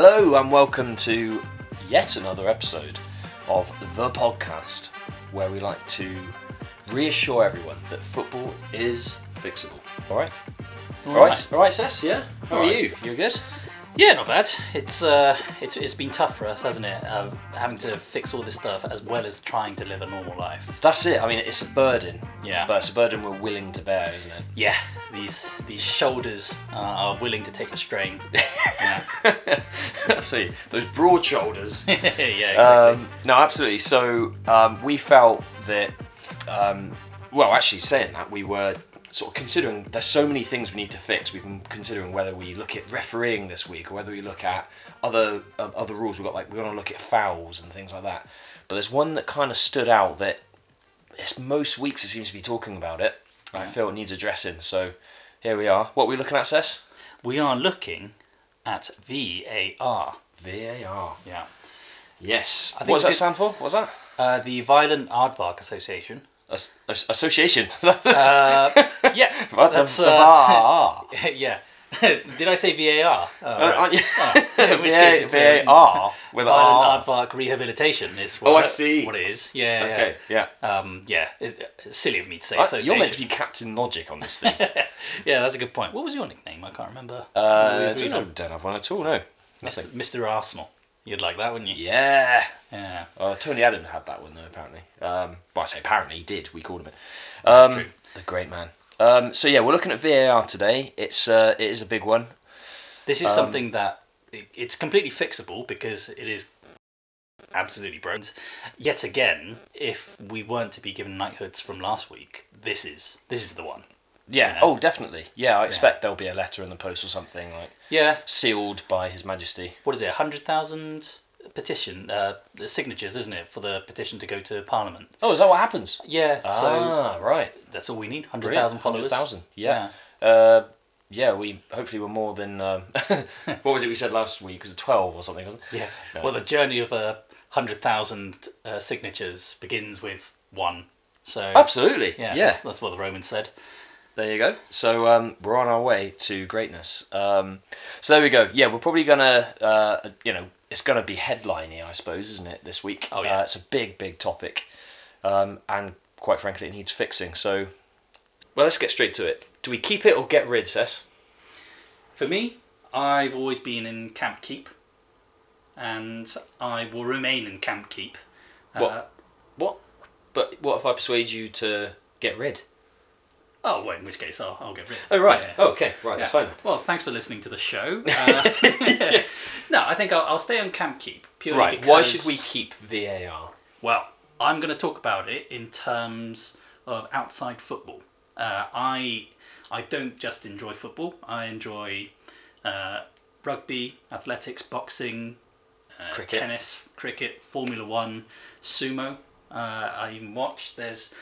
Hello and welcome to yet another episode of the podcast where we like to reassure everyone that football is fixable. All right. All right. right. All right, Sess. Yeah. How All are right. you? You good? Yeah, not bad. It's uh, it's it's been tough for us, hasn't it? Uh, having to fix all this stuff as well as trying to live a normal life. That's it. I mean, it's a burden. Yeah. But it's a burden we're willing to bear, isn't it? Yeah, these these shoulders uh, are willing to take the strain. Yeah, Absolutely. Those broad shoulders. yeah, exactly. Um, no, absolutely. So um, we felt that, um, well, actually saying that, we were sort of considering there's so many things we need to fix. We've been considering whether we look at refereeing this week or whether we look at other uh, other rules. We've got like we're going to look at fouls and things like that. But there's one that kind of stood out that it's most weeks it seems to be talking about it. I feel it needs addressing. So here we are. What are we looking at, Sess? we are looking at VAR. VAR. Yeah, Yes. I think What does that stand for? What's that? uh, the Violent Aardvark Association. As- as- association. Uh, yeah, that's the, uh, VAR. yeah. Did I say VAR? Oh, Uh, right. you- Oh, in which case it's a VAR with a Violent R. Aardvark Rehabilitation is what, Oh, I see. what it is. Yeah, Okay, yeah. yeah. Um, yeah, it, silly of me to say Uh. You're meant to be Captain Logic on this thing. Yeah, that's a good point. What was your nickname? I can't remember. Uh, don't, don't have one at all, no. Mr. Mr. Arsenal. You'd like that, wouldn't you? Yeah. Yeah. Uh, Tony Adams had that one though, apparently. Um, well, I say apparently he did. We called him it. Um, true. the great man. Um, so yeah, we're looking at VAR today. It's uh, it is a big one. This Um, is something that it, it's completely fixable because it is absolutely broken. Yet again, if we weren't to be given knighthoods from last week, this is this is the one. Yeah. Yeah. Oh, definitely. Yeah, I expect there'll be a letter in the post or something like Yeah. sealed by His Majesty. What is it? hundred thousand petition uh, signatures, isn't it, for the petition to go to Parliament? Oh, is that what happens? Yeah. So ah, right. that's all we need. Hundred thousand followers. 100,000, Yeah. Uh, yeah, we hopefully were more than. Um, what was it we said last week? Was it 12 or something, wasn't it? Yeah. No. Well, the journey of a hundred thousand uh, signatures begins with one. So Absolutely. yeah, Yeah. That's, that's what the Romans said. There you go. So um, we're on our way to greatness. Um, so there we go. Yeah, we're probably gonna, uh, you know, it's gonna be headlining, I suppose, isn't it? This week. Oh, yeah. Uh, it's a big, big topic, um, and quite frankly, it needs fixing. So, well, let's get straight to it. Do we keep it or get rid, Sess? For me, I've always been in Camp Keep, and I will remain in Camp Keep. Uh, What? What? But what if I persuade you to get rid? Oh, well, in which case I'll, I'll get rid. Oh right. Yeah. Oh, okay. Right. That's Yeah. fine. Well, thanks for listening to the show. Uh, no, I think I'll, I'll stay on Camp Keep purely Right. because. Why should we keep VAR? Well, I'm going to talk about it in terms of outside football. Uh, I I don't just enjoy football. I enjoy uh, rugby, athletics, boxing, uh, Cricket. tennis, cricket, Formula One, sumo. Uh, I even watch. There's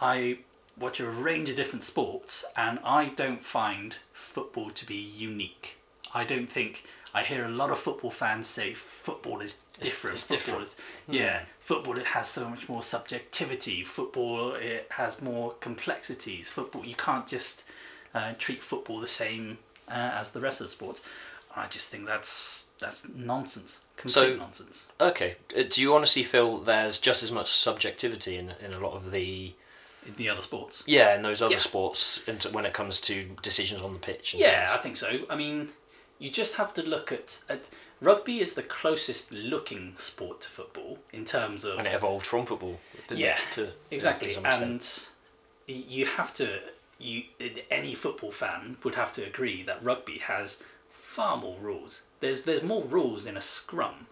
I watch a range of different sports, and I don't find football to be unique. I don't think I hear a lot of football fans say football is different. it's football different. Is yeah. Football it has so much more subjectivity. Football it has more complexities. Football you can't just uh, treat football the same uh, as the rest of the sports. I just think that's that's nonsense. Complete So- nonsense. Okay. Uh, Do you honestly feel there's just as much subjectivity in in a lot of the In the other sports. yeah in those other Yeah. sports into, when it comes to decisions on the pitch? and Yeah, I think so. I mean, you just have to look at, at rugby is the closest looking sport to football in terms of and it evolved from football. Didn't Yeah, to, exactly, to and you have to you any football fan would have to agree that rugby has far more rules. There's there's more rules in a scrum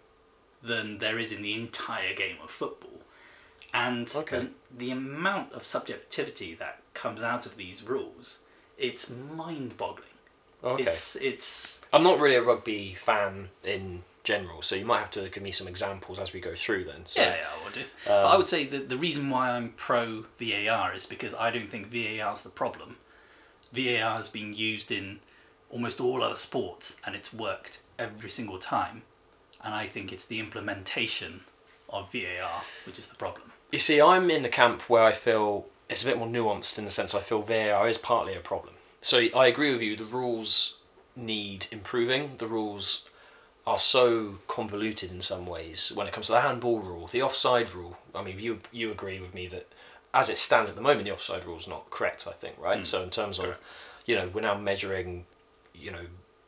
than there is in the entire game of football, and Okay. the, the amount of subjectivity that comes out of these rules, it's mind-boggling. okay. It's it's I'm not really a rugby fan in general, so you might have to give me some examples as we go through. Then, so yeah, yeah, I would do. but I um, would say that the reason why I'm pro VAR is because I don't think VAR is the problem. VAR has been used in almost all other sports and it's worked every single time. And I think it's the implementation of VAR which is the problem. You see, I'm in the camp where I feel it's a bit more nuanced in the sense I feel VAR is partly a problem. So I agree with you. The rules need improving. The rules are so convoluted in some ways when it comes to the handball rule, the offside rule. I mean, you you agree with me that as it stands at the moment, the offside rule is not correct. I think right. Mm. So in terms of, you know, we're now measuring, you know,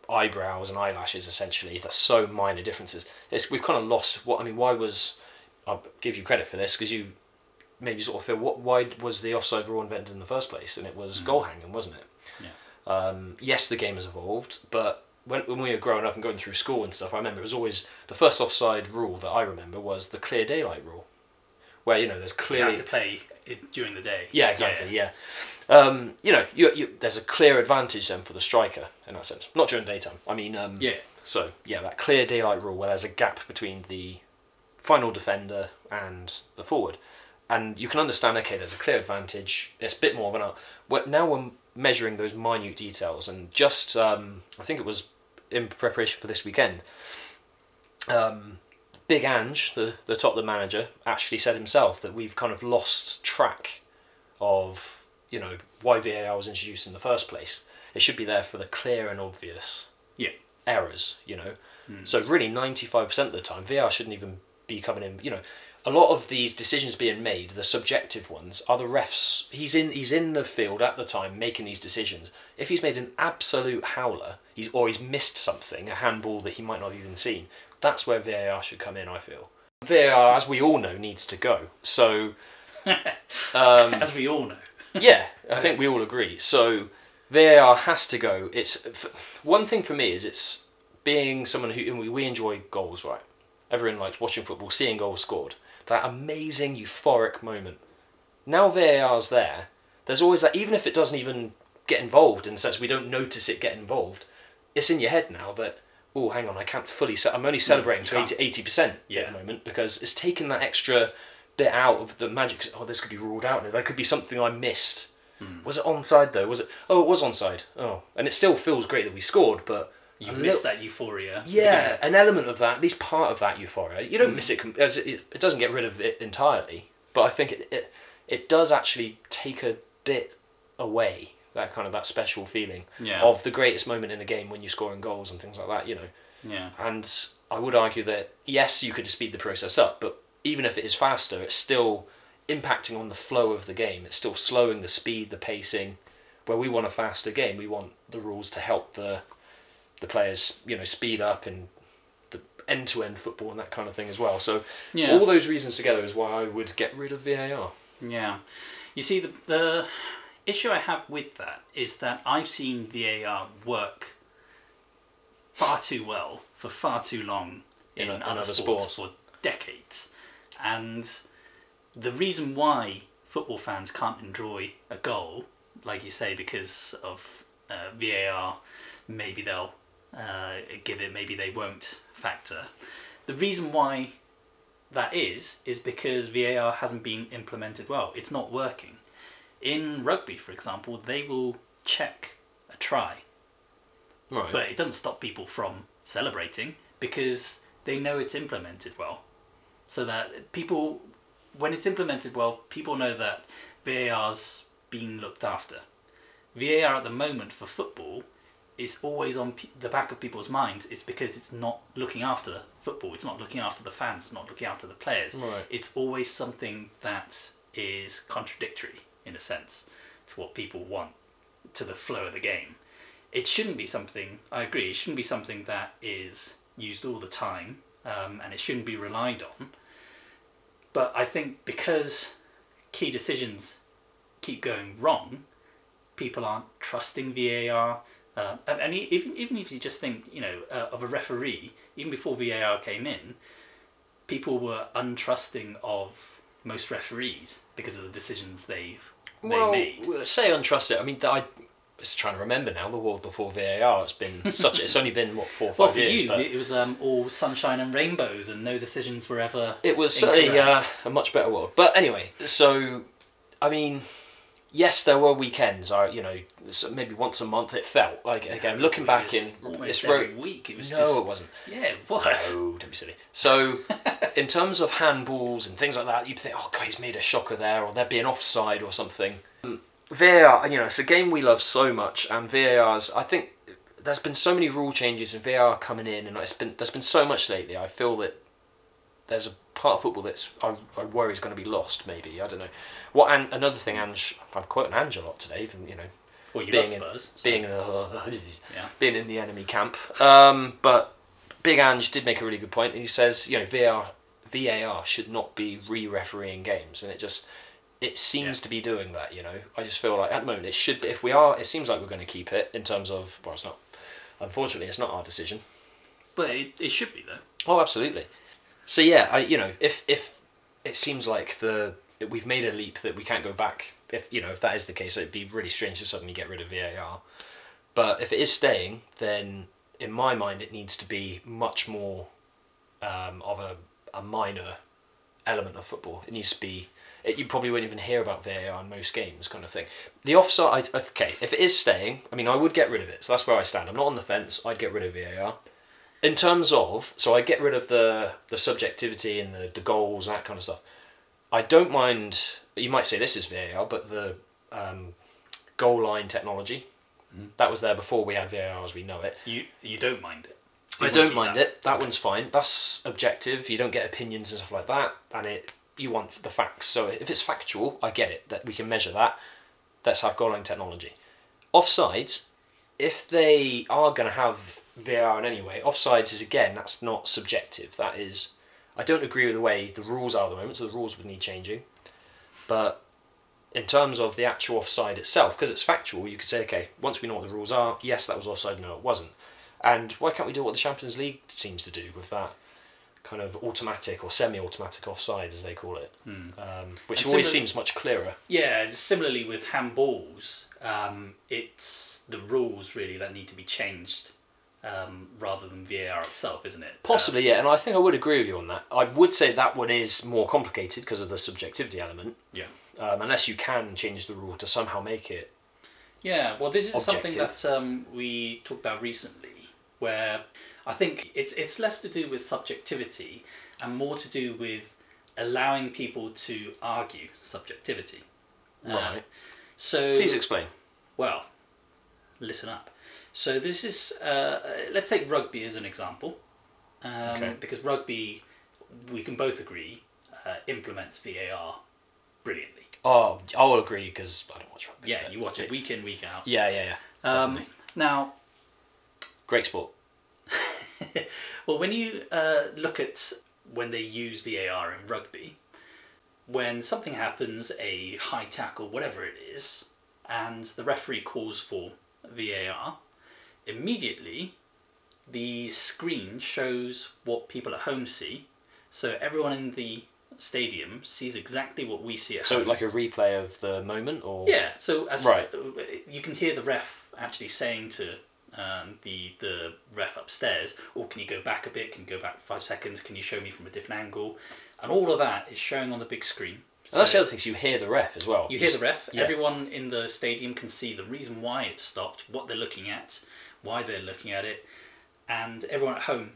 eyebrows and eyelashes essentially. That's so minor differences. It's we've kind of lost what I mean. Why was I'll give you credit for this because you maybe sort of feel what why was the offside rule invented in the first place and it was goal hanging wasn't it Yeah. um, yes the game has evolved but when, when we were growing up and going through school and stuff I remember it was always the first offside rule that I remember was the clear daylight rule where you know there's clearly You have to play it during the day. yeah exactly yeah, Um, you know you, you, there's a clear advantage then for the striker in that sense not during daytime I mean um, Yeah. so yeah, that clear daylight rule where there's a gap between the final defender and the forward, and you can understand. Okay, there's a clear advantage. It's a bit more of an art. But now we're measuring those minute details, and just um, I think it was in preparation for this weekend. Um, Big Ange, the top the Tottenham manager, actually said himself that we've kind of lost track of you know why VAR was introduced in the first place. It should be there for the clear and obvious Yeah. errors, you know. So really, ninety five percent of the time, VAR shouldn't even be coming in. You know, a lot of these decisions being made, the subjective ones, are the refs. He's in. He's in the field at the time making these decisions. If he's made an absolute howler, he's or he's missed something, a handball that he might not have even seen. That's where VAR should come in. I feel VAR, as we all know, needs to go. So. um, As we all know. yeah, I think we all agree. So VAR has to go. It's one thing for me is it's being someone who we enjoy goals, right? Everyone likes watching football, seeing goals scored. That amazing euphoric moment. Now VAR's there. There's always that, even if it doesn't even get involved in the sense we don't notice it get involved. It's in your head now that oh, hang on, I can't fully. Ce- I'm only celebrating to can't. 80 percent at Yeah. the moment because it's taken that extra bit out of the magic. Oh, this could be ruled out. There could be something I missed. Hmm. Was it onside though? Was it? Oh, it was onside. Oh, and it still feels great that we scored, but You've a missed little- that euphoria. Yeah, an element of that, at least part of that euphoria. You don't miss it. as It, it doesn't get rid of it entirely, but I think it, it it does actually take a bit away that kind of that special feeling Yeah. of the greatest moment in a game when you're scoring goals and things like that. You know. Yeah. And I would argue that yes, you could speed the process up, but even if it is faster, it's still impacting on the flow of the game. It's still slowing the speed, the pacing. Where we want a faster game, we want the rules to help the the players, you know, speed up and the end to end football and that kind of thing as well. So Yeah. all those reasons together is why I would get rid of VAR. Yeah. You see, the, the issue I have with that is that I've seen VAR work far too well for far too long in, In other other sports, sports. for decades. And the reason why football fans can't enjoy a goal, like you say, because of uh, VAR, maybe they'll uh, give it, maybe they won't factor. The reason why that is is because VAR hasn't been implemented well. It's not working. In rugby, for example, they will check a try, Right. but it doesn't stop people from celebrating because they know it's implemented well. So that people, when it's implemented well, people know that VAR's being looked after. VAR at the moment for football is always on pe- the back of people's minds. It's because it's not looking after football. It's not looking after the fans. It's not looking after the players. Right. It's always something that is contradictory in a sense to what people want, to the flow of the game. It shouldn't be something. I agree. It shouldn't be something that is used all the time, um, and it shouldn't be relied on. But I think because key decisions keep going wrong, people aren't trusting VAR. Uh, and and even even if you just think, you know, uh, of a referee, even before VAR came in, people were untrusting of most referees because of the decisions they've they well, made. well, say untrusted. I mean, I was trying to remember now the world before VAR. It's been such. It's only been what four or five Well, for years, you, but it was um, all sunshine and rainbows, and no decisions were ever. it was certainly uh, a much better world. But anyway, so I mean, yes, there were weekends. I you know so maybe once a month it felt like again looking It back in this every week. It was No, just it wasn't. yeah, it was. No, don't be silly. So, in terms of handballs and things like that, you'd think, oh, God, he's made a shocker there, or there'd be an offside or something. Um, VAR, you know, it's a game we love so much, and VAR's, I think there's been so many rule changes and VAR coming in, and it's been there's been so much lately. I feel that there's a part of football that's I, I worry is going to be lost. Maybe I don't know. What and another thing, Ange, I'm quoting Ange a lot today. Even you know, Well, you being Spurs. so- being in Yeah. being in the enemy camp. Um, but Big Ange did make a really good point. He says, you know, VAR VAR should not be re-refereeing games, and it just it seems Yeah. to be doing that. You know, I just feel like at the moment it should. If we are, it seems like we're going to keep it in terms of well, it's not. Unfortunately, it's not our decision. But it, it should be though. Oh, absolutely. So yeah, I you know if if it seems like the we've made a leap that we can't go back. If you know if that is the case, it'd be really strange to suddenly get rid of VAR. But if it is staying, then in my mind it needs to be much more um, of a, a minor element of football. It needs to be. It, you probably won't even hear about VAR in most games, kind of thing. The offside, I- okay, if it is staying, I mean, I would get rid of it. So that's where I stand. I'm not on the fence. I'd get rid of VAR in terms of so I get rid of the the subjectivity and the, the goals and that kind of stuff. I don't mind. You might say this is VAR, but the um, goal line technology that was there before we had VAR as we know it. You you don't mind it. So I don't mind that? it. That one's fine. That's objective. You don't get opinions and stuff like that, and it you want the facts. So if it's factual, I get it that we can measure that. Let's have goal line technology. Offsides, if they are going to have VAR in any way, offsides is again that's not subjective. That is, I don't agree with the way the rules are at the moment. So the rules would need changing, but in terms of the actual offside itself, because it's factual, you could say, okay, once we know what the rules are, yes, that was offside, no, it wasn't. And why can't we do what the Champions League seems to do with that kind of automatic or semi-automatic offside, as they call it, um, which And always seems much clearer. Yeah, similarly with handballs, um, it's the rules really that need to be changed um, rather than VAR itself, isn't it? Possibly, yeah, and I think I would agree with you on that. I would say that one is more complicated because of the subjectivity element, yeah. um, unless you can change the rule to somehow make it. Yeah, well, this is something that um, we talked about recently, where I think it's it's less to do with subjectivity and more to do with allowing people to argue subjectivity. Uh, Right. So Please explain. Well, listen up. So this is uh, let's take rugby as an example, um, Okay. because rugby, we can both agree, uh, implements VAR brilliantly. Oh, I'll agree because I don't watch rugby. Yeah, you watch it week in week out. Yeah, yeah, yeah. Um, now, Great sport. well, when you uh, look at when they use VAR in rugby, when something happens, a high tackle, whatever it is, and the referee calls for VAR, immediately the screen shows what people at home see. So everyone in the stadium sees exactly what we see at So home. like a replay of the moment, or Yeah, so as Right. you can hear the ref actually saying to um, the the ref upstairs, "Oh, can you go back a bit? Can you go back five seconds? Can you show me from a different angle?" And all of that is showing on the big screen. And that's the other thing. is You hear the ref as well. you hear the ref. yeah. Everyone in the stadium can see the reason why it stopped, what they're looking at, why they're looking at it, and everyone at home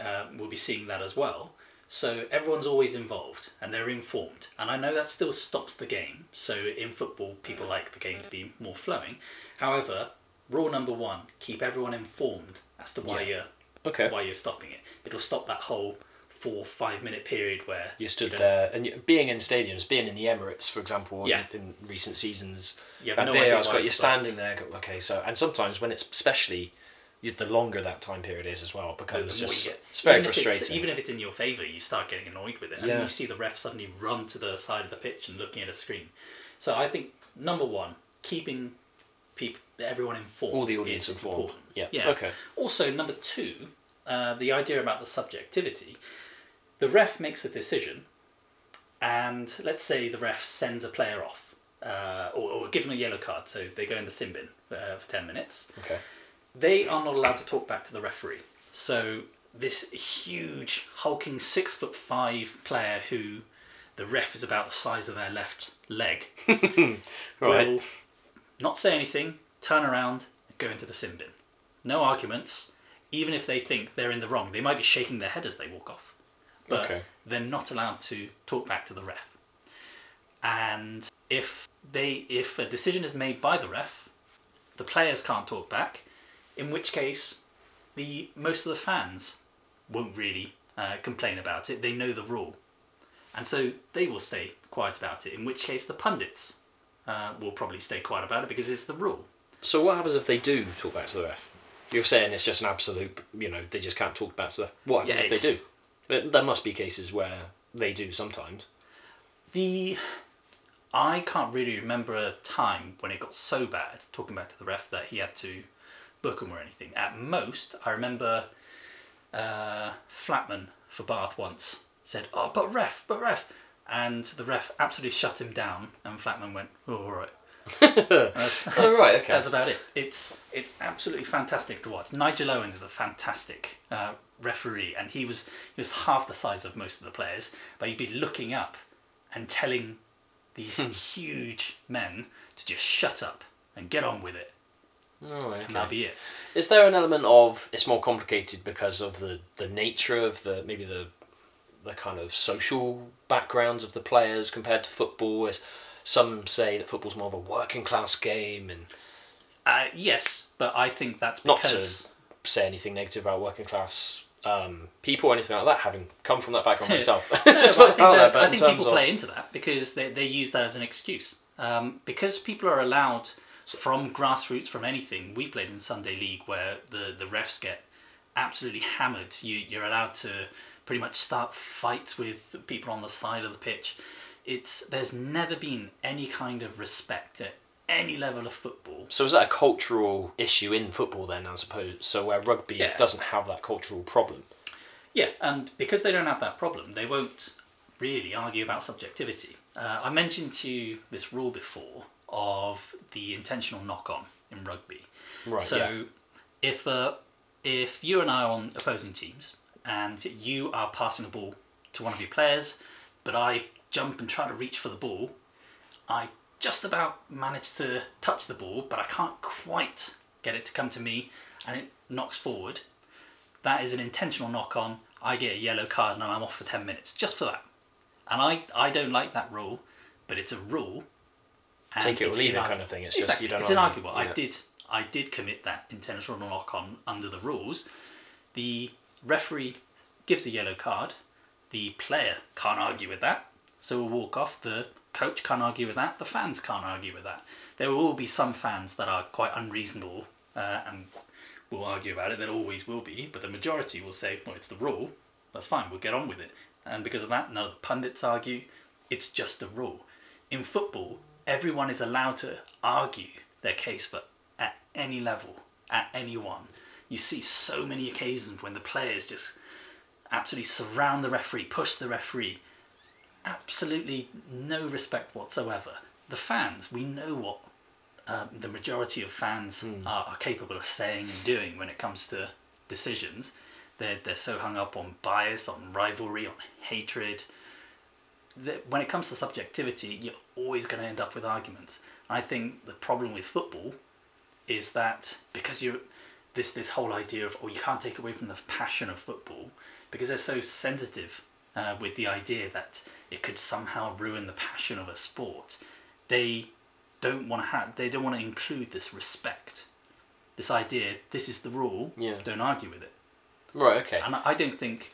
uh, will be seeing that as well. So everyone's always involved and they're informed. And I know that still stops the game. So in football, people like the game to be more flowing. However, rule number one: keep everyone informed as to why Yeah. you're Okay. why you're stopping it. It'll stop that whole four five minute period where You stood don't- there, and you, being in stadiums, being in the Emirates, for example, in- Yeah. in, recent seasons, You and no VAR's got you standing there. go, Okay, so and sometimes when it's especially you- the longer that time period is as well, because more just it's very even If frustrating. it's, even if it's in your favour, you start getting annoyed with it. And Yeah. then you see the ref suddenly run to the side of the pitch and looking at a screen. So I think, number one, keeping people, everyone informed. All the audience informed. important. Yeah. yeah. Okay. Also, number two, uh, the idea about the subjectivity. The ref makes a decision, and let's say the ref sends a player off, uh, or, or give them a yellow card, so they go in the sin bin uh, for 10 minutes Okay. they are not allowed to talk back to the referee. So this huge hulking six foot five player who the ref is about the size of their left leg Right. will not say anything, turn around, and go into the sin bin. No arguments, even if they think they're in the wrong. They might be shaking their head as they walk off, but Okay. they're not allowed to talk back to the ref. And if they if a decision is made by the ref, the players can't talk back. In which case, the most of the fans won't really uh, complain about it. They know the rule, and so they will stay quiet about it. In which case, the pundits uh, will probably stay quiet about it because it's the rule. So what happens if they do talk back to the ref? You're saying it's just an absolute, you know, they just can't talk back to the. What happens Yeah, if they do? There must be cases where they do sometimes. The I can't really remember a time when it got so bad, talking back to the ref, that he had to book him or anything. At most, I remember uh, Flatman for Bath once said, "Oh, but ref, but ref," and the ref absolutely shut him down, and Flatman went, "Oh, all right." That's, Oh right, okay. that's about it. It's it's absolutely fantastic to watch. Nigel Owens is a fantastic uh, referee, and he was he was half the size of most of the players, but he'd be looking up and telling these huge men to just shut up and get on with it, Oh, okay. and that'll be it. Is there an element of it's more complicated because of the the nature of the maybe the the kind of social backgrounds of the players compared to football? As some say that football's more of a working class game, and Uh, yes, but I think that's not because to say anything negative about working class um, people or anything like that, having come from that background myself. No, Just but I put think, out there, that- but I in think terms people of play into that because they, they use that as an excuse. Um, because people are allowed from grassroots, from anything. We've played in Sunday League where the, the refs get absolutely hammered. You, you're allowed to pretty much start fights with people on the side of the pitch. It's There's never been any kind of respect at any level of football. So is that a cultural issue in football then, I suppose? So where rugby Yeah. doesn't have that cultural problem. Yeah, and because they don't have that problem, they won't really argue about subjectivity. Uh, I mentioned to you this rule before of the intentional knock on in rugby. Right. so yeah. if uh, if you and I are on opposing teams and you are passing the ball to one of your players, but I jump and try to reach for the ball, I just about manage to touch the ball, but I can't quite get it to come to me, and it knocks forward. That is an intentional knock on. I get a yellow card and I'm off for 10 minutes just for that. And I, I don't like that rule, but it's a rule. and Take it or leave it kind of thing. It's just you don't It's inarguable. I did I did commit that intentional knock on under the rules. The referee gives a yellow card. The player can't argue with that, so we'll walk off. The coach can't argue with that. The fans can't argue with that. There will be some fans that are quite unreasonable uh, and will argue about it. There always will be, but the majority will say, "Well, it's the rule. That's fine. We'll get on with it." And because of that, none of the pundits argue. It's just a rule. In football, everyone is allowed to argue their case for at any level, at anyone. You see so many occasions when the players just absolutely surround the referee, push the referee. Absolutely no respect whatsoever. The fans, we know what um, the majority of fans are, are capable of saying and doing when it comes to decisions. They're, they're so hung up on bias, on rivalry, on hatred. That when it comes to subjectivity, you're always going to end up with arguments. I think the problem with football is that because you this this whole idea of oh you can't take away from the passion of football because they're so sensitive uh, with the idea that it could somehow ruin the passion of a sport. They don't want to have they don't want to include this respect, this idea. This is the rule. Yeah. Don't argue with it. Right. Okay. And I don't think,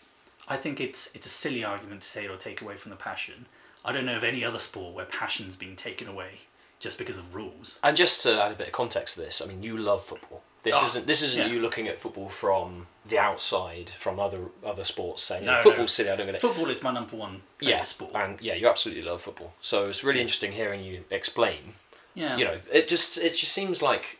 I think it's it's a silly argument to say it'll take away from the passion. I don't know of any other sport where passion's been taken away just because of rules. And just to add a bit of context to this, I mean, you love football. This Oh, isn't this isn't yeah. you looking at football from the outside, from other other sports, saying No, no. football's silly. I don't get it. Football is my number one yeah, sport. and yeah, you absolutely love football. So it's really interesting hearing you explain. Yeah. You know, it just it just seems like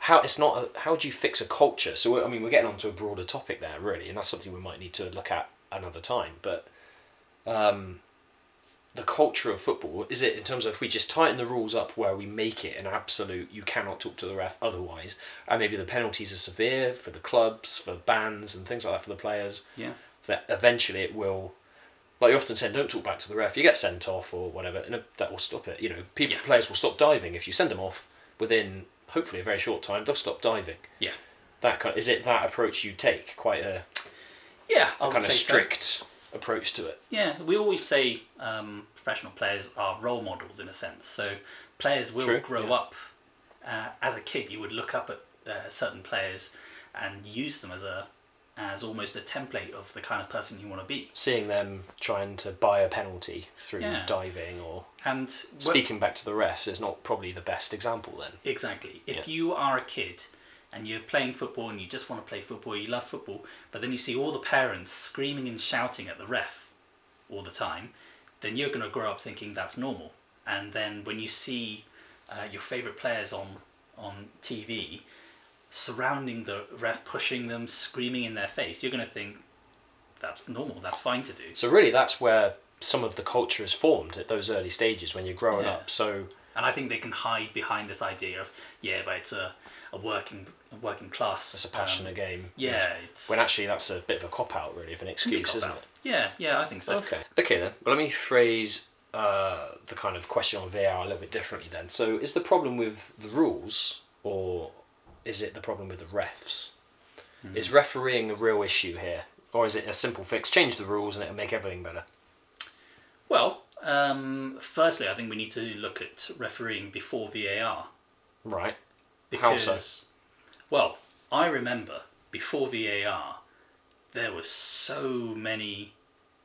how it's not. A, how do you fix a culture? So I mean, we're getting onto a broader topic there, really, and that's something we might need to look at another time. But um, the culture of football is it in terms of if we just tighten the rules up where we make it an absolute you cannot talk to the ref otherwise and maybe the penalties are severe for the clubs for bans and things like that for the players Yeah. that eventually it will like you often said don't talk back to the ref you get sent off or whatever and that will stop it you know people Yeah. players will stop diving if you send them off within hopefully a very short time they'll stop diving Yeah. that kind of, is it that approach you take quite a, Yeah. I a would kind of say so. Approach to it Yeah, we always say um, professional players are role models in a sense. So players will True, grow yeah. up. Uh, as a kid, you would look up at uh, certain players and use them as a as almost a template of the kind of person you want to be. Seeing them trying to buy a penalty through Yeah. diving or And speaking back to the refs is not probably the best example then. Exactly. If Yeah. you are a kid and you're playing football and you just want to play football, you love football, but then you see all the parents screaming and shouting at the ref all the time, then you're going to grow up thinking that's normal. And then when you see uh, your favourite players on, on TV surrounding the ref, pushing them, screaming in their face, you're going to think that's normal, that's fine to do. So really, that's where some of the culture is formed at those early stages when you're growing Yeah. up. So And I think they can hide behind this idea of, yeah, but it's a, a working working class. it's a passionate um, game. Yeah, it's When actually that's a bit of a cop out, really, of an excuse, isn't out. it? Yeah, yeah, I think so. Okay. Okay then. Well, let me phrase uh, the kind of question on VAR a little bit differently then. So, is the problem with the rules, or is it the problem with the refs? Hmm. Is refereeing a real issue here, or is it a simple fix? Change the rules and it'll make everything better. Well, um, firstly, I think we need to look at refereeing before VAR Right. How because, so? Well, I remember before VAR, there were so many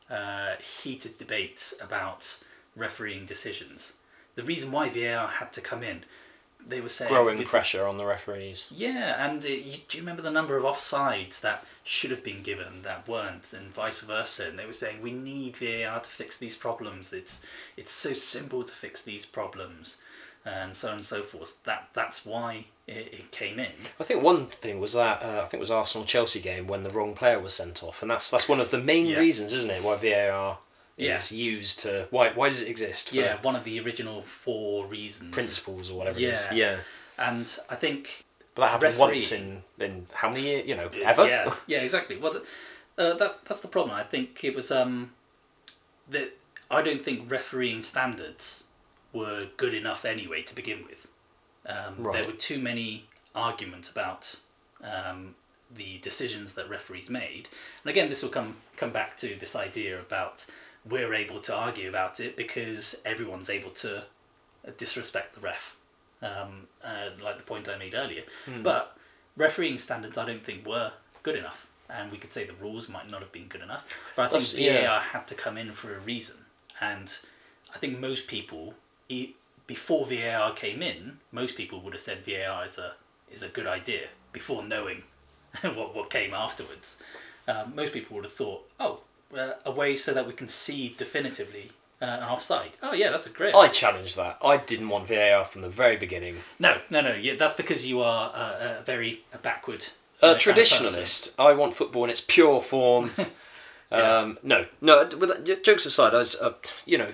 uh, heated debates about refereeing decisions. The reason why VAR had to come in, they were saying Growing pressure on the referees. Yeah, and uh, you, do you remember the number of offsides that should have been given that weren't, and vice versa? And they were saying we need VAR to fix these problems. It's it's so simple to fix these problems, and so on and so forth. That that's why it, it came in. I think one thing was that uh, I think it was Arsenal Chelsea game when the wrong player was sent off, and that's that's one of the main Yeah. reasons, isn't it? Why VAR Yeah. is used to why why does it exist? Yeah, one of the original four reasons. principles or whatever Yeah. is. Yeah. And I think But that happened once in in how many years? You know, ever. Yeah, yeah, exactly. Well, uh, that that's the problem. I think it was um, that I don't think refereeing standards were good enough anyway to begin with. Um, There were too many arguments about um, the decisions that referees made, and again, this will come come back to this idea about we're able to argue about it because everyone's able to disrespect the ref, um, uh, like the point I made earlier. But refereeing standards, I don't think were good enough, and we could say the rules might not have been good enough. But I think That's- yeah. VAR had to come in for a reason, and I think most people, e- before VAR came in, most people would have said VAR is a is a good idea before knowing what what came afterwards. Um, most people would have thought, oh, uh, a way so that we can see definitively uh, an offside. Oh yeah, that's a great. I challenge that. I didn't want VAR from the very beginning. No, no, no. Yeah, that's because you are uh, a very a backward. A uh, kind of traditionalist. I want football in its pure form. Yeah. um, no, no. With jokes aside, I was, uh, you know,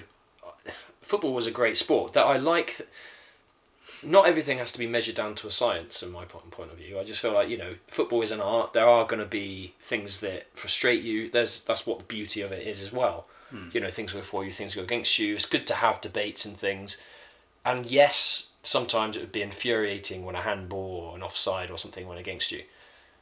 football was a great sport. That I like. th- not everything has to be measured down to a science, in my point of view. I just feel like you know, football is an art. There are going to be things that frustrate you. There's that's what the beauty of it is as well. You know, things go for you, things go against you. It's good to have debates and things. And yes, sometimes it would be infuriating when a handball or an offside or something went against you.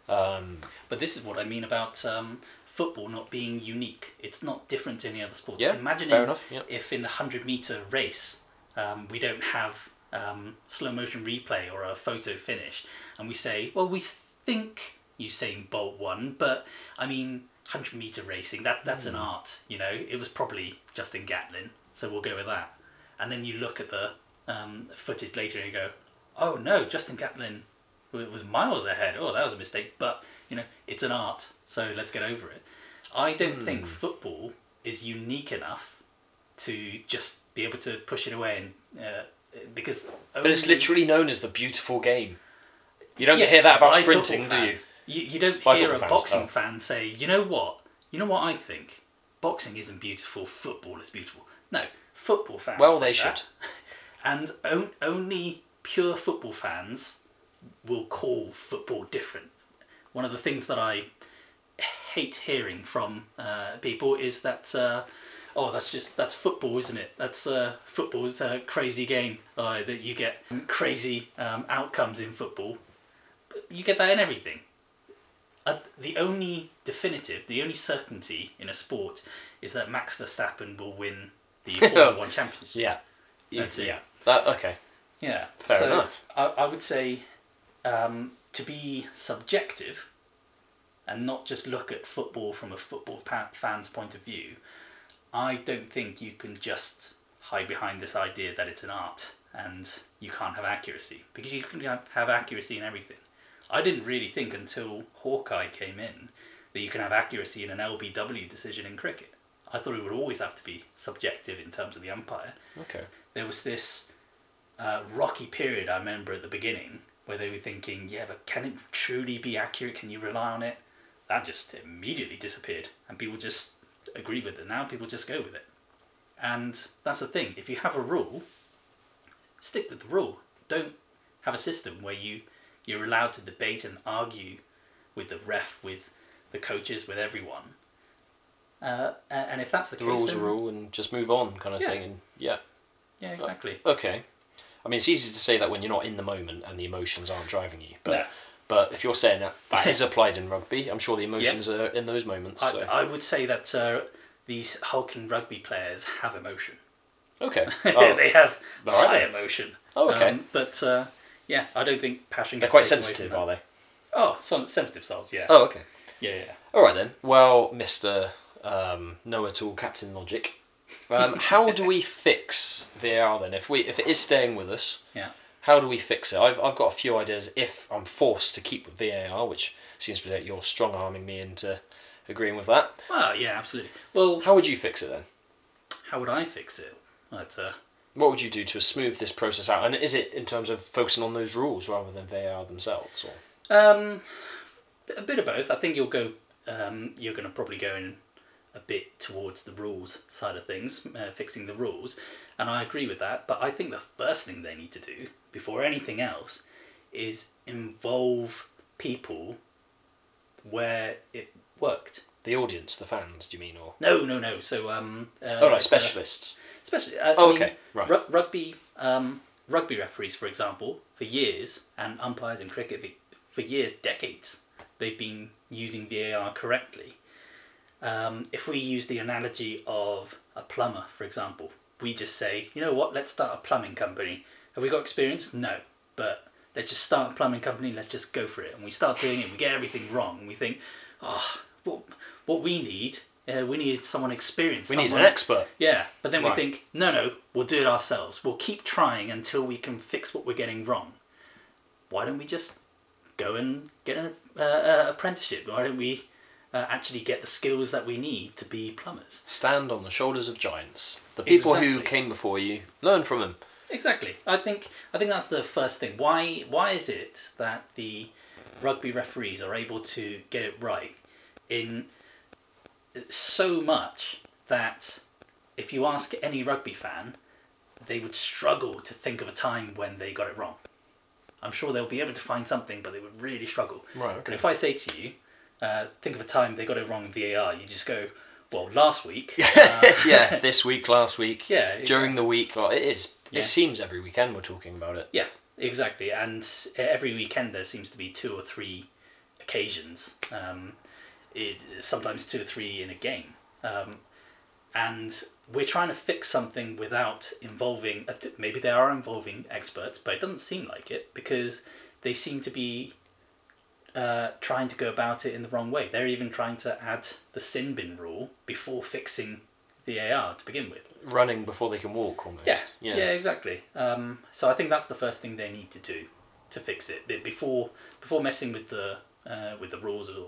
Um, But this is what I mean about um, football not being unique. It's not different to any other sport. Yeah, Imagine yeah. if in the 100 metre race um, we don't have um, slow motion replay or a photo finish and we say, well, we think Usain Bolt won, but I mean, 100 metre racing, that, that's Hmm. an art, you know? It was probably Justin Gatlin, so we'll go with that. And then you look at the um, footage later and you go, oh no, Justin Gatlin w- was miles ahead. Oh, that was a mistake. But you know, it's an art, so let's get over it. I don't think Hmm. football is unique enough to just be able to push it away, and uh, because but it's literally known as the beautiful game. You don't Yes, hear that about sprinting, football do you? fans. You, you don't By hear a fans, boxing oh. fan say, you know what? You know what I think? Boxing isn't beautiful. Football is beautiful. No, football fans. Well, they that. should. And on, only pure football fans will call football different. One of the things that I hate hearing from uh, people is that, uh, oh, that's just that's football, isn't it? That's uh, football's a crazy game. Uh, that you get crazy um, outcomes in football. But you get that in everything. Uh, the only definitive, the only certainty in a sport is that Max Verstappen will win the Formula One championship. Yeah. That's it. yeah. That, okay. Yeah. Fair so enough. I, I would say um, to be subjective and not just look at football from a football pa- fan's point of view, I don't think you can just hide behind this idea that it's an art and you can't have accuracy because you can have have accuracy in everything. I didn't really think until Hawkeye came in that you can have accuracy in an LBW decision in cricket. I thought it would always have to be subjective in terms of the umpire. Okay. There was this uh, rocky period I remember at the beginning where they were thinking, yeah, but can it truly be accurate? Can you rely on it? That just immediately disappeared, and people just agree with it. Now people just go with it, and that's the thing. If you have a rule, stick with the rule. Don't have a system where you you're allowed to debate and argue with the ref, with the coaches, with everyone. Uh, and if that's the The case, rules then, rule and just move on, kind of Yeah. thing. And yeah, yeah, exactly. okay. I mean, it's easy to say that when you're not in the moment and the emotions aren't driving you. But No. but if you're saying that that is applied in rugby, I'm sure the emotions are in those moments. I, So. I would say that uh, these hulking rugby players have emotion. okay. Oh, they have All right high then. emotion. Oh, okay. Um, but uh, yeah, I don't think passion. they're Gets quite taken away from sensitive, are they? Oh, some sensitive souls. Yeah. Oh, okay. Yeah, yeah. All right then. Well, Mister um, Know-it-all, Captain Logic. Um, how do we fix VAR then? If we if it is staying with us, Yeah. how do we fix it? I've I've got a few ideas. If I'm forced to keep with VAR, which seems to be that you're strong arming me into agreeing with that, Well, yeah, absolutely. Well, how would you fix it then? how would I fix it? Uh, What would you do to smooth this process out? And is it in terms of focusing on those rules rather than VAR themselves? Or um, a bit of both. I think you'll go. Um, you're going to probably go in a bit towards the rules side of things, uh, fixing the rules, and I agree with that. But I think the first thing they need to do before anything else is involve people where it worked. the audience, the fans? Do you mean or? No, no, no. So um. Uh, Oh, like, uh, specialists. Especially, uh, Oh, I mean, okay, right. ru- rugby, um, rugby referees, for example, for years, and umpires in cricket for years, decades, they've been using VAR correctly. Um, if we use the analogy of a plumber, for example, we just say, you know what, let's start a plumbing company. Have we got experience? No, but let's just start a plumbing company. Let's just go for it, and we start doing it. We get everything wrong. And we think, oh, what what we need. Uh, we need someone experienced. We need an expert. yeah, but then we think, no, no, we'll do it ourselves. We'll keep trying until we can fix what we're getting wrong. Why don't we just go and get an uh, uh, apprenticeship? Why don't we uh, actually get the skills that we need to be plumbers? Stand on the shoulders of giants. The people who came before you, learn from them. Exactly. I think I think that's the first thing. Why why is it that the rugby referees are able to get it right in so much that if you ask any rugby fan, they would struggle to think of a time when they got it wrong. I'm sure they'll be able to find something, but they would really struggle. Right, And if I say to you, uh, think of a time they got it wrong in VAR, you just go, well, last week. uh, yeah, this week, last week, Yeah, during the week. Well, it is. Yeah. It seems every weekend we're talking about it. Yeah, exactly. And every weekend there seems to be two or three occasions. Um, it sometimes two or three in a game, um, and we're trying to fix something without involving. Maybe they are involving experts, but it doesn't seem like it because they seem to be uh, trying to go about it in the wrong way. They're even trying to add the sin bin rule before fixing the AR to begin with. Running before they can walk, almost. Yeah, Yeah. yeah, exactly. Um, so I think that's the first thing they need to do to fix it Be- before before messing with the uh, with the rules or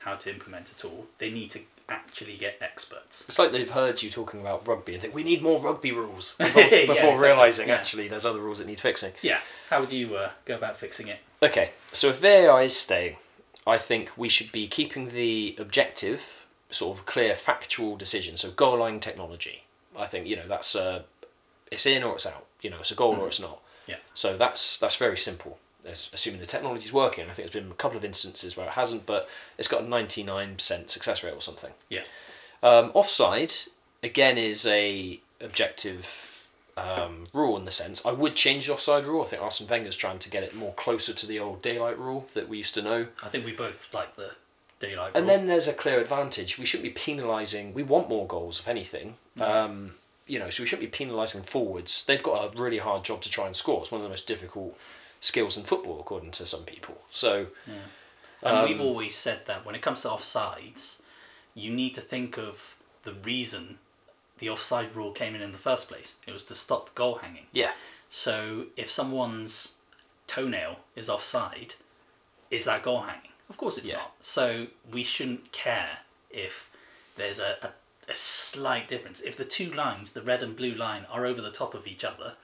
how to implement it all. They need to actually get experts. It's like they've heard you talking about rugby and think we need more rugby rules before, Yeah, before exactly. realizing Yeah. actually there's other rules that need fixing. Yeah. How would you uh, go about fixing it? Okay, so if VAR is staying, I think we should be keeping the objective, sort of clear, factual decision. So goal line technology. I think you know that's uh, it's in or it's out. You know, it's a goal or it's not. Yeah. So that's that's very simple. As, assuming the technology is working. I think there's been a couple of instances where it hasn't, but it's got a ninety nine percent success rate or something. Yeah. Um, offside again is a objective um, rule in the sense. I would change the offside rule. I think Arsene Wenger's trying to get it more closer to the old daylight rule that we used to know. I think we both like the daylight. And rule. then there's a clear advantage. We shouldn't be penalising. We want more goals, if anything. Um, you know, so we shouldn't be penalising forwards. They've got a really hard job to try and score. It's one of the most difficult skills in football, according to some people. So And Um, we've always said that when it comes to offsides, you need to think of the reason the offside rule came in in the first place. It was to stop goal hanging. yeah, So if someone's toenail is offside, is that goal hanging? Of course it's Yeah. not. So we shouldn't care if there's a, a, a slight difference. If the two lines, the red and blue line, are over the top of each other,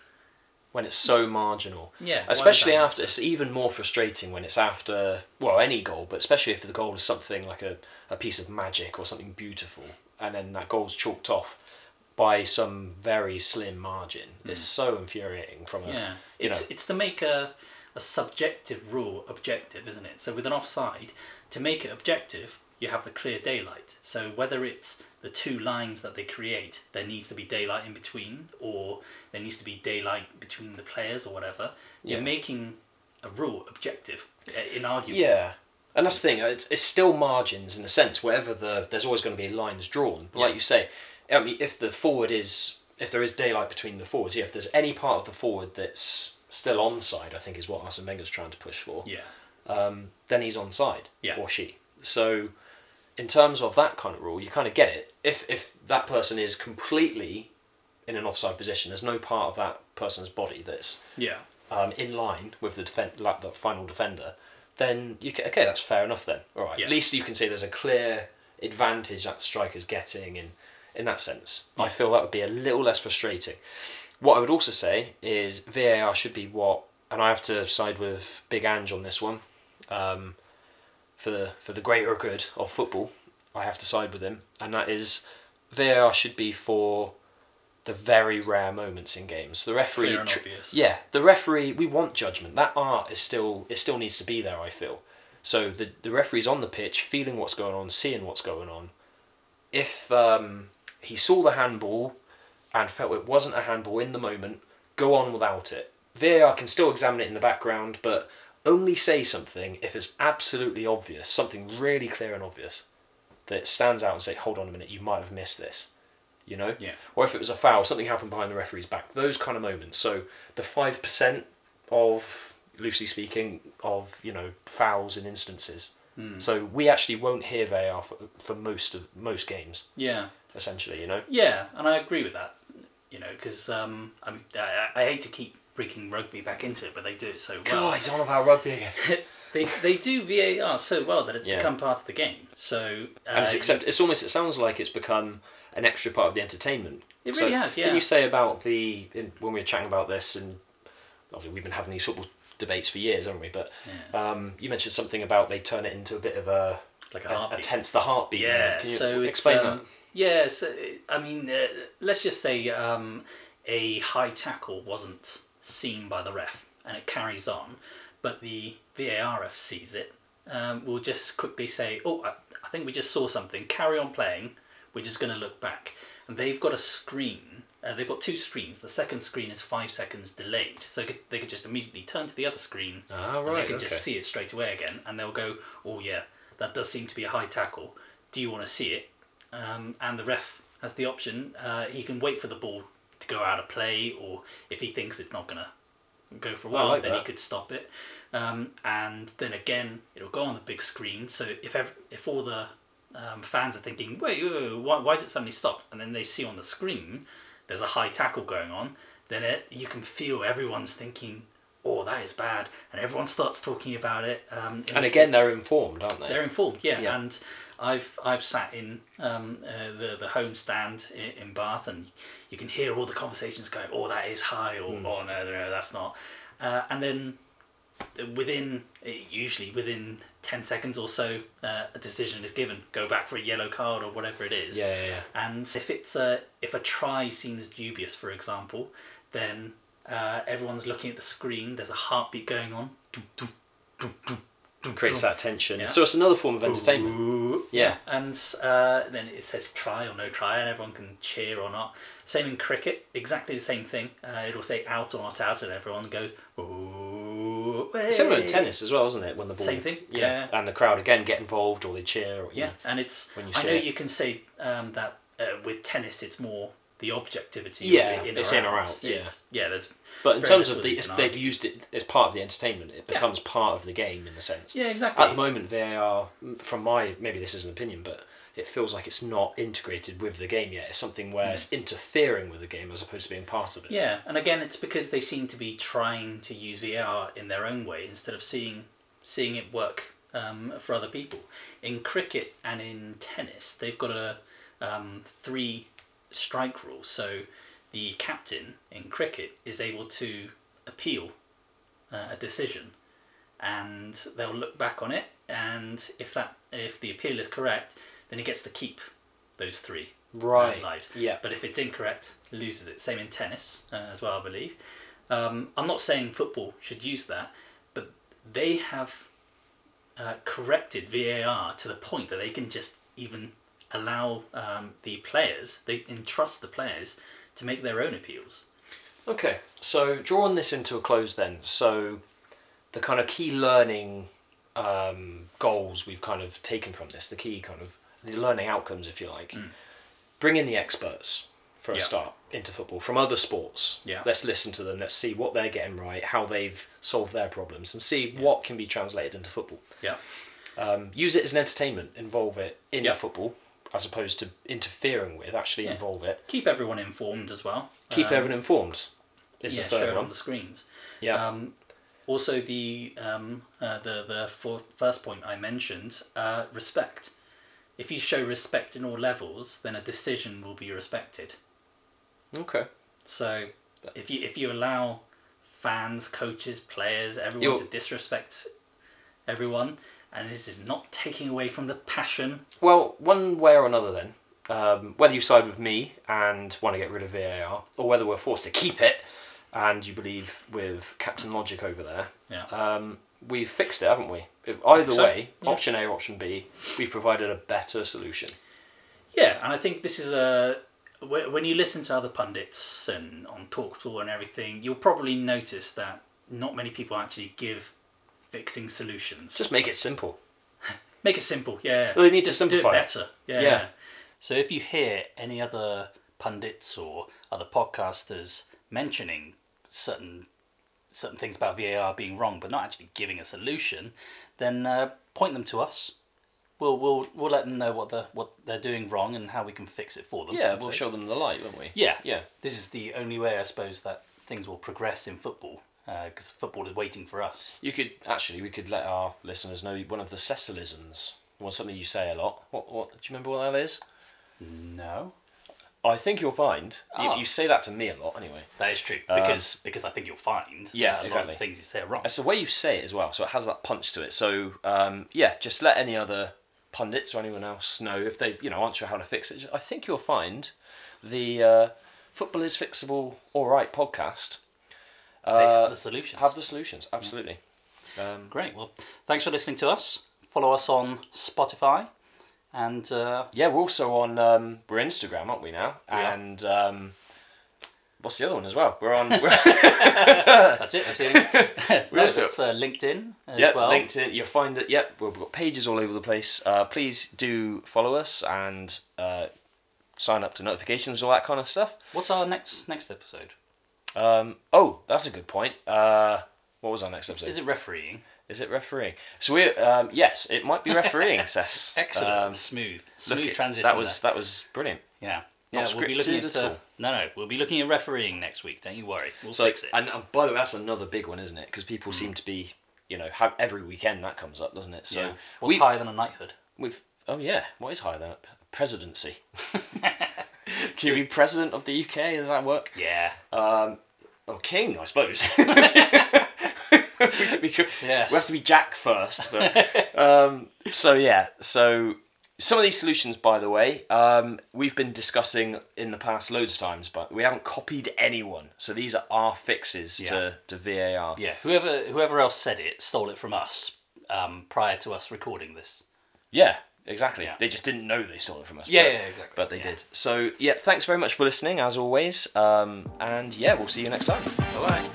when it's so marginal. Yeah, Especially after, it's even more frustrating when it's after, well, any goal, but especially if the goal is something like a, a piece of magic or something beautiful, and then that goal's chalked off by some very slim margin. Hmm. It's so infuriating from a. Yeah, it's know, it's to make a a subjective rule objective, isn't it? So with an offside, to make it objective, you have the clear daylight. So whether it's the two lines that they create, there needs to be daylight in between, or there needs to be daylight between the players, or whatever. You're making a rule objective, uh, inarguable. Yeah, and that's the thing. It's, it's still margins in a sense. Wherever the there's always going to be lines drawn. But like you say, I mean, if the forward is if there is daylight between the forwards, yeah. If there's any part of the forward that's still onside, I think is what Arsene Wenger's trying to push for. Yeah. Um, then he's onside. Yeah. Or she. So, in terms of that kind of rule, you kind of get it. If if that person is completely in an offside position, there's no part of that person's body that's Yeah. um, in line with the defend like the final defender, then you can, okay, that's fair enough then. All right, Yeah. at least you can see there's a clear advantage that striker's getting in in that sense. I feel that would be a little less frustrating. What I would also say is VAR should be what, and I have to side with Big Ange on this one, um, for the for the greater good of football. I have to side with him, and that is VAR should be for the very rare moments in games. The referee, tr- yeah, the referee. We want judgment. That art is still it still needs to be there. I feel so. The the referee's on the pitch, feeling what's going on, seeing what's going on. If um, he saw the handball and felt it wasn't a handball in the moment, go on without it. VAR can still examine it in the background, but only say something if it's absolutely obvious, something really clear and obvious that stands out and say, hold on a minute, you might have missed this. You know? Yeah. Or if it was a foul, something happened behind the referee's back. Those kind of moments. So the 5% of, loosely speaking, of, you know, fouls and instances. So we actually won't hear VAR for, for most of most games, Yeah. essentially, you know? Yeah, and I agree with that. You know, because um, I, mean, I, I hate to keep bringing rugby back into it, but they do it so well. God, he's on about rugby again. they they do VAR so well that it's Yeah. become part of the game. So uh, and it's accept- it's almost it sounds like it's become an extra part of the entertainment. It So really has, yeah. Didn't you say about the in, when we were chatting about this, and obviously we've been having these football debates for years, haven't we? But um, you mentioned something about they turn it into a bit of a Like a a, a tense the heartbeat. Yeah, Can you so it's, explain um, that? Yeah, so I mean, uh, let's just say um, a high tackle wasn't seen by the ref, and it carries on, but the VARF sees it. Um, we'll just quickly say, "Oh, I, I think we just saw something. Carry on playing. We're just going to look back." And they've got a screen. Uh, they've got two screens. The second screen is five seconds delayed, so they could, they could just immediately turn to the other screen Ah, and they right, can just see it straight away again, and they'll go, "Oh yeah, that does seem to be a high tackle. Do you want to see it?" Um, and the ref has the option. Uh, he can wait for the ball to go out of play, or if he thinks it's not gonna go for a while, like then he could stop it. Um, and then again, it'll go on the big screen. So if ev- if all the um, fans are thinking, wait, wait, wait, why, why is it suddenly stopped? And then they see on the screen there's a high tackle going on, then it, you can feel everyone's thinking, oh, that is bad. And everyone starts talking about it. Um, And again, they're informed, aren't they? they're informed, yeah. Yeah. And I've I've sat in um, uh, the the home stand in, in Bath, and you can hear all the conversations going. Oh, that is high, or Hmm. oh no, no, no, that's not. Uh, and then within usually within 10 seconds or so uh, a decision is given go back for a yellow card or whatever it is Yeah, yeah, yeah. and if it's a if a try seems dubious for example then uh, everyone's looking at the screen there's a heartbeat going on Creates that tension. Yeah. So it's another form of entertainment. Ooh. Yeah. And uh, then it says try or no try, and everyone can cheer or not. Same in cricket, exactly the same thing. Uh, it'll say out or not out, and everyone goes ooh. Similar in tennis as well, isn't it? When the ball. Same thing, Yeah. yeah. And the crowd again get involved or they cheer. Or, Yeah, know. and it's. When you I know it. you can say um, that uh, with tennis, it's more the objectivity. Yeah, is in it's or in or out. yeah. It's- yeah. There's But in terms of the, they've used it as part of the entertainment. It Yeah. becomes part of the game in a sense. yeah exactly. At the moment, VAR, from my maybe this is an opinion, but it feels like it's not integrated with the game yet. It's something where it's interfering with the game as opposed to being part of it. Yeah, and again, it's because they seem to be trying to use VAR in their own way instead of seeing seeing it work um, for other people. In cricket and in tennis, they've got a um, three strike rule. So the captain in cricket is able to appeal uh, a decision, and they'll look back on it, and if that if the appeal is correct, then he gets to keep those three uh, Right. lives. Yeah. But if it's incorrect, loses it. Same in tennis uh, as well, I believe. Um, I'm not saying football should use that, but they have uh, corrected VAR to the point that they can just even allow um, the players, they entrust the players to make their own appeals. Okay, so drawing this into a close then, so the kind of key learning um, goals we've kind of taken from this, the key kind of the learning outcomes, if you like, bring in the experts for a Yeah. start into football from other sports. Yeah. Let's listen to them. Let's see what they're getting right, how they've solved their problems, and see what can be translated into football. Yeah. Um, use it as an entertainment. Involve it in Yeah. football as opposed to interfering with. Actually Yeah. involve it. Keep everyone informed as well. Keep Um, everyone informed. Is yeah, the show third it one. on the screens. Yeah. Um, also, the um, uh, the the for, first point I mentioned, uh, respect. If you show respect in all levels, then a decision will be respected. okay. So, if you if you allow fans, coaches, players, everyone You're- to disrespect everyone, and this is not taking away from the passion. Well, one way or another, then, um, whether you side with me and want to get rid of VAR, or whether we're forced to keep it, and you believe with Captain Logic over there, Yeah. um, we've fixed it, haven't we? Either so, way, yeah. option A or option B, we've provided a better solution. Yeah, and I think this is a when you listen to other pundits and on TalkSport and everything, you'll probably notice that not many people actually give fixing solutions. Just make it simple. make it simple, yeah. Well, they need to simplify do it. it better. Yeah. Yeah. So if you hear any other pundits or other podcasters mentioning certain certain things about VAR being wrong, but not actually giving a solution, then uh, point them to us. We'll, we'll, we'll let them know what the what they're doing wrong and how we can fix it for them. Yeah, we'll show them the light, won't we? Yeah, Yeah. This is the only way, I suppose, that things will progress in football because football is waiting for us. You could actually, we could let our listeners know one of the Cecilisms. Was something you say a lot. What? What? Do you remember what that is? No, I think you'll find. You, Oh. you say that to me a lot, anyway. that is true because because I think you'll find Uh, yeah, that a lot of exactly. the things you say are wrong. It's the way you say it as well, so it has that punch to it. So um, yeah, just let any other pundits or anyone else know if they, you know, aren't sure how to fix it. I think you'll find the uh, Football is Fixable All Right podcast they uh, have the solutions. have the solutions. Absolutely. Um, Great. Well, thanks for listening to us. Follow us on Spotify, and uh, yeah, we're also on um, we're Instagram, aren't we now? We. And um, what's the other one as well? We're on. We're, that's it. That's it. we no, also- that's uh, LinkedIn as Yep, well. LinkedIn. You'll find that. Yep, we've got pages all over the place. Uh, please do follow us and uh, sign up to notifications, all that kind of stuff. What's our next next episode? Um, oh, that's a good point. Uh, what was our next episode? Is it refereeing? Is it refereeing? So we um, yes, it might be refereeing. Sess. Excellent. Um, smooth. Smooth it- transition. That was there. that was brilliant. yeah. not Yeah, we'll be looking at, at uh, all. no, no, we'll be looking at refereeing next week. Don't you worry, we'll So fix it. and, and by the way, that's another big one, isn't it? Because people seem to be, you know, have every weekend that comes up, doesn't it? So yeah. What's we, higher than a knighthood? We've oh yeah, what is higher than a presidency? Can you be president of the UK? Does that work? Yeah. Um, or king, I suppose. we, could, we, could, Yes. we have to be Jack first. But, um, so yeah, so some of these solutions, by the way, um, we've been discussing in the past loads of times, but we haven't copied anyone. So these are our fixes Yeah. to, to VAR. Yeah. Whoever whoever else said it stole it from us um, prior to us recording this. Yeah, exactly. Yeah. They just didn't know they stole it from us. Yeah, but, yeah, exactly. But they Yeah. did. So yeah, thanks very much for listening as always. Um, and yeah, we'll see you next time. Bye bye.